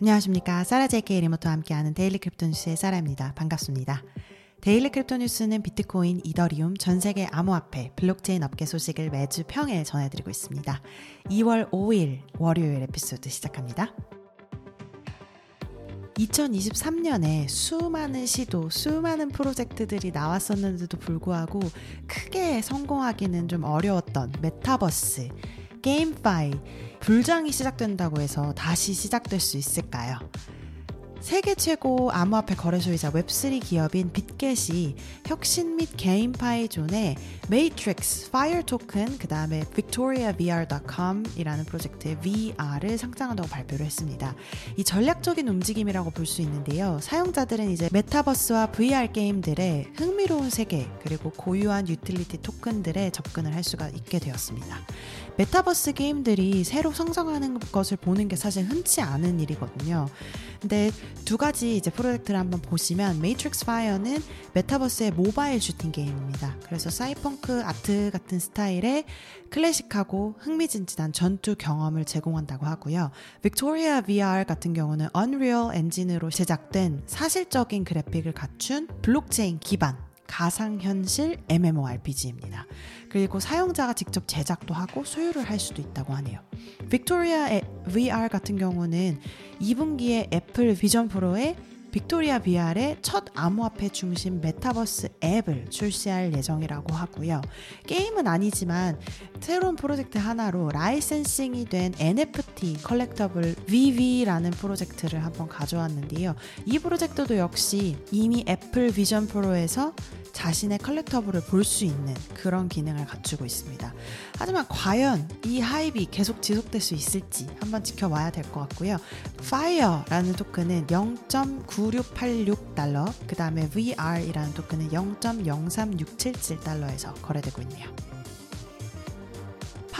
안녕하십니까. 사라제이케이 리모트와 함께하는 Daily Crypto News의 사라입니다. 반갑습니다. Daily Crypto News는 비트코인, 이더리움, 전 세계 암호화폐, 블록체인 업계 소식을 매주 평일 전해드리고 있습니다. 2월 5일 월요일 에피소드 시작합니다. 2023년에 수많은 시도, 수많은 프로젝트들이 나왔었는데도 불구하고 크게 성공하기는 좀 어려웠던 메타버스, GameFi, 불장이 시작된다고 해서 다시 시작될 수 있을까요? 세계 최고 암호화폐 거래소이자 Web3 기업인 빗겟이 혁신 및 GameFi zone의 Matrix Fire 그 다음에 VictoriaVR.com 이라는 프로젝트의 VR을 상장한다고 발표를 했습니다. 이 전략적인 움직임이라고 볼 수 있는데요. 사용자들은 이제 메타버스와 VR 게임들의 흥미로운 세계, 그리고 고유한 유틸리티 토큰들에 접근을 할 수가 있게 되었습니다. 메타버스 게임들이 새로 성장하는 것을 보는 게 사실 흔치 않은 일이거든요. 근데 두 가지 이제 프로젝트를 한번 보시면 Matrix Fire는 메타버스의 모바일 슈팅 게임입니다. 그래서 사이버펑크 아트 같은 스타일의 클래식하고 흥미진진한 전투 경험을 제공한다고 하고요. Victoria VR 같은 경우는 Unreal Engine으로 제작된 사실적인 그래픽을 갖춘 블록체인 기반 가상현실 MMORPG입니다. 그리고 사용자가 직접 제작도 하고 소유를 할 수도 있다고 하네요. Victoria VR 같은 경우는 2분기에 애플 비전 프로의 빅토리아 VR의 첫 암호화폐 중심 메타버스 앱을 출시할 예정이라고 하고요. 게임은 아니지만 새로운 프로젝트 하나로 licensing이 된 NFT collectible VV라는 프로젝트를 한번 가져왔는데요. 이 프로젝트도 역시 이미 Apple Vision Pro에서 자신의 컬렉터블을 볼 수 있는 그런 기능을 갖추고 있습니다. 하지만 과연 이 하입이 계속 지속될 수 있을지 한번 지켜봐야 될 것 같고요. Fire라는 토큰은 0.9686달러, 그 다음에 VR이라는 토큰은 0.03677달러에서 거래되고 있네요.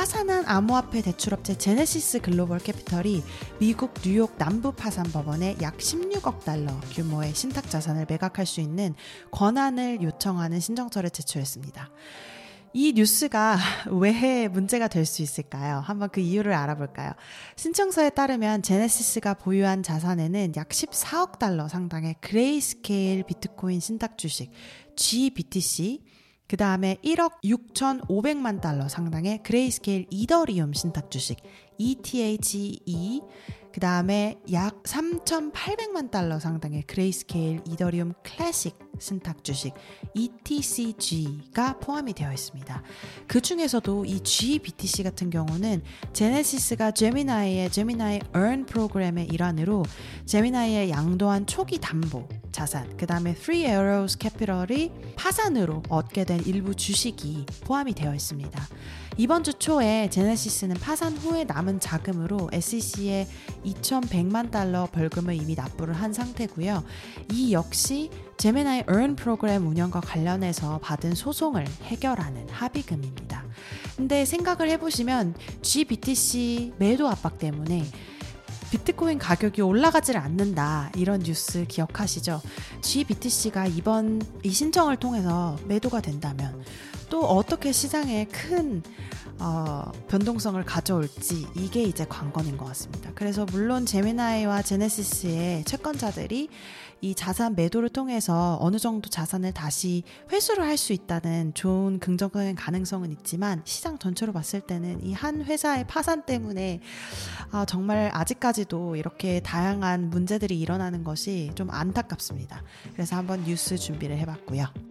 파산한 암호화폐 대출업체 제네시스 글로벌 캐피털이 미국 뉴욕 남부 파산 법원에 약 16억 달러 규모의 신탁 자산을 매각할 수 있는 권한을 요청하는 신청서를 제출했습니다. 이 뉴스가 왜 문제가 될 수 있을까요? 한번 그 이유를 알아볼까요? 신청서에 따르면 제네시스가 보유한 자산에는 약 14억 달러 상당의 그레이스케일 비트코인 신탁 주식 GBTC 그 다음에 1억 6,500만 달러 상당의 그레이스케일 이더리움 신탁 주식 ETHE 그 다음에 약 3,800만 달러 상당의 그레이스케일 이더리움 클래식 신탁 주식 ETCG가 포함이 되어 있습니다. 그 중에서도 이 GBTC 같은 경우는 제네시스가 제미나이의 제미나이 Earn 프로그램의 일환으로 제미나이의 양도한 초기 담보 자산, 그 다음에 Three Arrows Capital이 파산으로 얻게 된 일부 주식이 포함이 되어 있습니다. 이번 주 초에 제네시스는 파산 후에 남은 자금으로 SEC에 2,100만 달러 벌금을 이미 납부를 한 상태고요. 이 역시 제메나이 earn 프로그램 운영과 관련해서 받은 소송을 해결하는 합의금입니다. 근데 생각을 해보시면 GBTC 매도 압박 때문에 비트코인 가격이 올라가질 않는다. 이런 뉴스 기억하시죠? GBTC가 이번 이 신청을 통해서 매도가 된다면 또 어떻게 시장에 큰 어, 변동성을 가져올지 이게 이제 관건인 것 같습니다. 그래서 물론 제미나이와 제네시스의 채권자들이 이 자산 매도를 통해서 어느 정도 자산을 다시 회수를 할 수 있다는 좋은 긍정적인 가능성은 있지만 시장 전체로 봤을 때는 이 한 회사의 파산 때문에 아, 정말 아직까지도 이렇게 다양한 문제들이 일어나는 것이 좀 안타깝습니다. 그래서 한번 뉴스 준비를 해봤고요.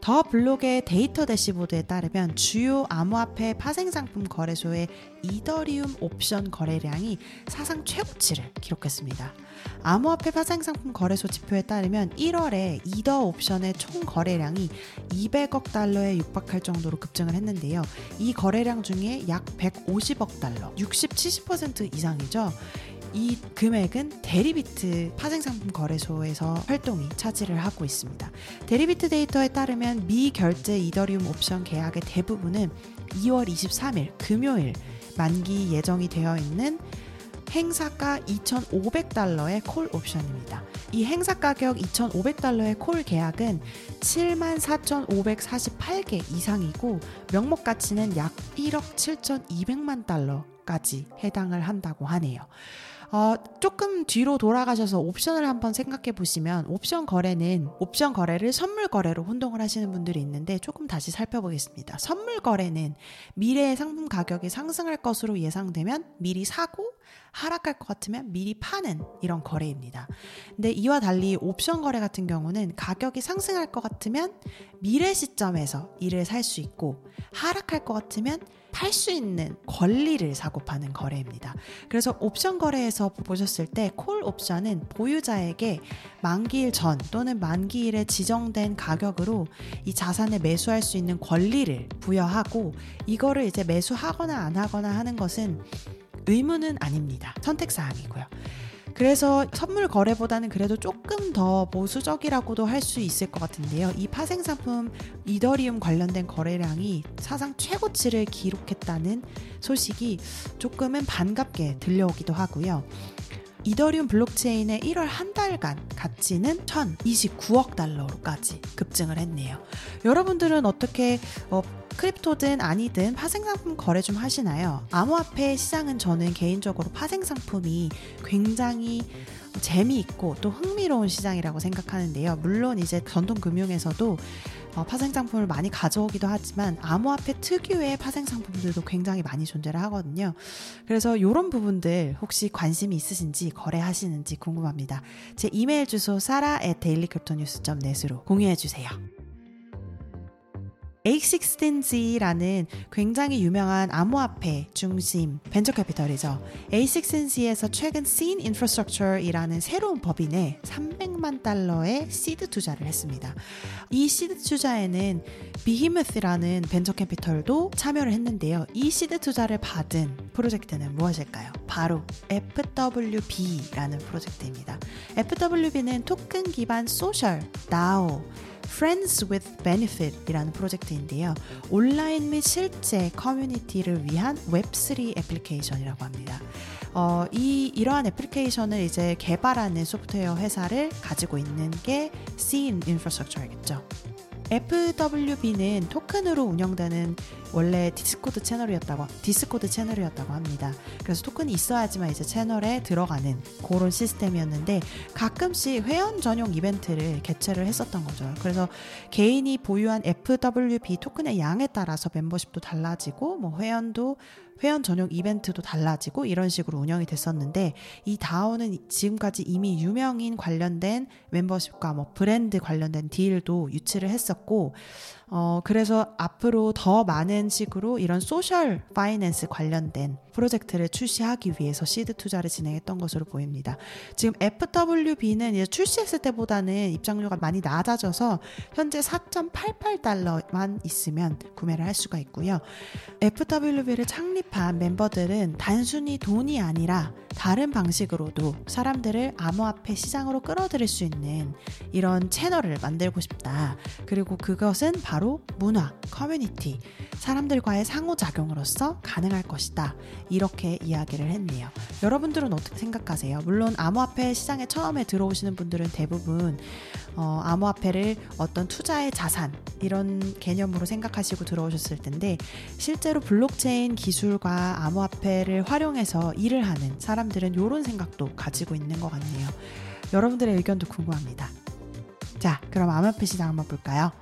더 블록의 데이터 대시보드에 따르면 주요 암호화폐 파생상품 거래소의 이더리움 옵션 거래량이 사상 최고치를 기록했습니다. 암호화폐 파생상품 거래소 지표에 따르면 1월에 이더 옵션의 총 거래량이 200억 달러에 육박할 정도로 급증을 했는데요. 이 거래량 중에 약 150억 달러, 60, 70% 이상이죠. 이 금액은 데리비트 파생상품 거래소에서 활동이 차지를 하고 있습니다. 데리비트 데이터에 따르면 미 결제 이더리움 옵션 계약의 대부분은 2월 23일 금요일 만기 예정이 되어 있는 행사가 2,500달러의 콜 옵션입니다. 이 행사 가격 2,500달러의 콜 계약은 74,548개 이상이고 명목 가치는 약 1억 7,200만 달러 거래까지 해당을 한다고 하네요. 어, 조금 뒤로 돌아가셔서 옵션을 한번 생각해 보시면 옵션 거래는 옵션 거래를 선물 거래로 혼동을 하시는 분들이 있는데 조금 다시 살펴보겠습니다. 선물 거래는 미래의 상품 가격이 상승할 것으로 예상되면 미리 사고 하락할 것 같으면 미리 파는 이런 거래입니다. 근데 이와 달리 옵션 거래 같은 경우는 가격이 상승할 것 같으면 미래 시점에서 이를 살 수 있고 하락할 것 같으면 팔 수 있는 권리를 사고 파는 거래입니다. 그래서 옵션 거래에서 보셨을 때 콜 옵션은 보유자에게 만기일 전 또는 만기일에 지정된 가격으로 이 자산을 매수할 수 있는 권리를 부여하고 이거를 이제 매수하거나 안 하거나 하는 것은 의무는 아닙니다. 선택사항이고요. 그래서 선물 거래보다는 그래도 조금 더 보수적이라고도 할 수 있을 것 같은데요. 이 파생 상품 이더리움 관련된 거래량이 사상 최고치를 기록했다는 소식이 조금은 반갑게 들려오기도 하고요. 이더리움 블록체인의 1월 한 달간 가치는 1029억 달러로까지 급증을 했네요. 여러분들은 어떻게 어, 크립토든 아니든 파생상품 거래 좀 하시나요? 암호화폐 시장은 저는 개인적으로 파생상품이 굉장히 재미있고 또 흥미로운 시장이라고 생각하는데요. 물론 이제 전통금융에서도 어, 파생 상품을 많이 가져오기도 하지만 암호화폐 특유의 파생 상품들도 굉장히 많이 존재를 하거든요. 그래서 이런 부분들 혹시 관심이 있으신지 거래하시는지 궁금합니다. 제 이메일 주소 sara@dailycryptonews.net으로 공유해 주세요. A16Z라는 굉장히 유명한 암호화폐 중심 벤처 캐피털이죠. A16Z에서 최근 Scene Infrastructure이라는 새로운 법인에 300만 달러의 시드 투자를 했습니다. 이 시드 투자에는 비히머스라는 벤처 캐피털도 참여를 했는데요. 이 시드 투자를 받은 프로젝트는 무엇일까요? 바로 FWB라는 프로젝트입니다. FWB는 토큰 기반 social DAO, Friends with Benefit이라는 프로젝트인데요. 온라인 및 실제 커뮤니티를 위한 Web3 애플리케이션이라고 합니다. 어, 이 이러한 애플리케이션을 이제 개발하는 소프트웨어 회사를 가지고 있는 게 Scene Infrastructure겠죠. FWB는 토큰으로 운영되는 원래 디스코드 채널이었다고 디스코드 채널이었다고 합니다. 그래서 토큰이 있어야지만 이제 채널에 들어가는 그런 시스템이었는데 가끔씩 회원 전용 이벤트를 개최를 했었던 거죠. 그래서 개인이 보유한 FWB 토큰의 양에 따라서 멤버십도 달라지고 뭐 회원도 회원 전용 이벤트도 달라지고 이런 식으로 운영이 됐었는데 이 DAO는 지금까지 이미 유명인 관련된 멤버십과 뭐 브랜드 관련된 deal도 유치를 했었고 어, 그래서 앞으로 더 많은 식으로 이런 social finance 관련된 프로젝트를 출시하기 위해서 시드 투자를 진행했던 것으로 보입니다. 지금 FWB는 이제 출시했을 때보다는 입장료가 많이 낮아져서 현재 4.88달러만 있으면 구매를 할 수가 있고요. FWB를 창립 한 멤버들은 단순히 돈이 아니라 다른 방식으로도 사람들을 암호화폐 시장으로 끌어들일 수 있는 이런 채널을 만들고 싶다. 그리고 그것은 바로 문화, 커뮤니티, 사람들과의 상호작용으로서 가능할 것이다. 이렇게 이야기를 했네요. 여러분들은 어떻게 생각하세요? 물론 암호화폐 시장에 처음에 들어오시는 분들은 대부분 어, 암호화폐를 어떤 투자의 자산 이런 개념으로 생각하시고 들어오셨을 텐데 실제로 블록체인 기술과 암호화폐를 활용해서 일을 하는 사람들은 이런 생각도 가지고 있는 것 같네요. 여러분들의 의견도 궁금합니다. 자, 그럼 암호화폐 시장 한번 볼까요?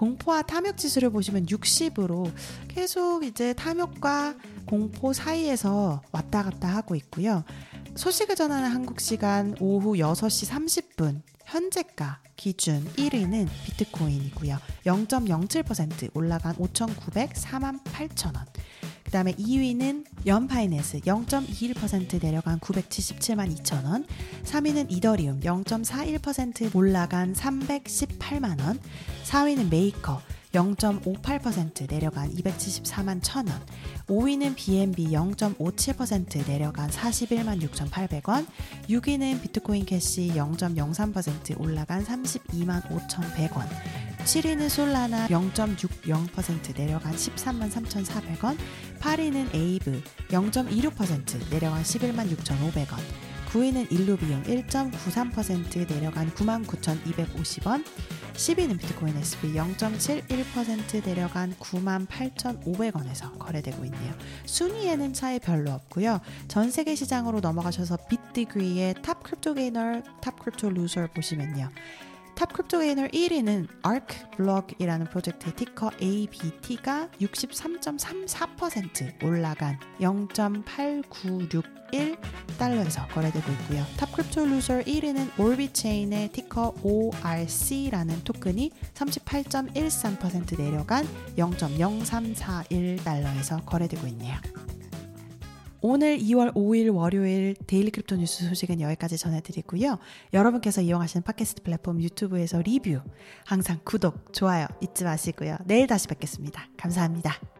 공포와 탐욕 지수를 보시면 60으로 계속 이제 탐욕과 공포 사이에서 왔다 갔다 하고 있고요. 소식을 전하는 한국 시간 오후 6시 30분 현재가 기준 1위는 비트코인이고요. 0.07% 올라간 5,904만 8천 원. 그 다음에 2위는 연파이낸스 0.21% 내려간 977만 2천 원. 3위는 이더리움 0.41% 올라간 318만 원. 4위는 메이커 0.58% 내려간 274만 1천원. 5위는 BNB 0.57% 내려간 41만 6,800원. 6위는 비트코인 캐시 0.03% 올라간 32만 5,100원. 7위는 솔라나 0.60% 내려간 13만 3,400원. 8위는 에이브 0.26% 내려간 11만 6,500원. 9위는 일루비움 1.93% 내려간 99,250원. 10위는 비트코인 SV 0.71% 내려간 98,500원에서 거래되고 있네요. 순위에는 차이 별로 없고요. 전 세계 시장으로 넘어가셔서 BitDegree의 top crypto gainer, top crypto loser 보시면요. top crypto gainer 1위는 ArcBlock이라는 프로젝트의 ticker ABT가 63.34% 올라간 0.8961달러에서 거래되고 있고요. top crypto loser 1위는 오르빗체인의 ticker ORC라는 토큰이 38.13% 내려간 0.0341달러에서 거래되고 있네요. 오늘 2월 5일 월요일 Daily Crypto News 소식은 여기까지 전해드리고요. 여러분께서 이용하시는 팟캐스트 플랫폼 유튜브에서 리뷰, 항상 구독, 좋아요 잊지 마시고요. 내일 다시 뵙겠습니다. 감사합니다.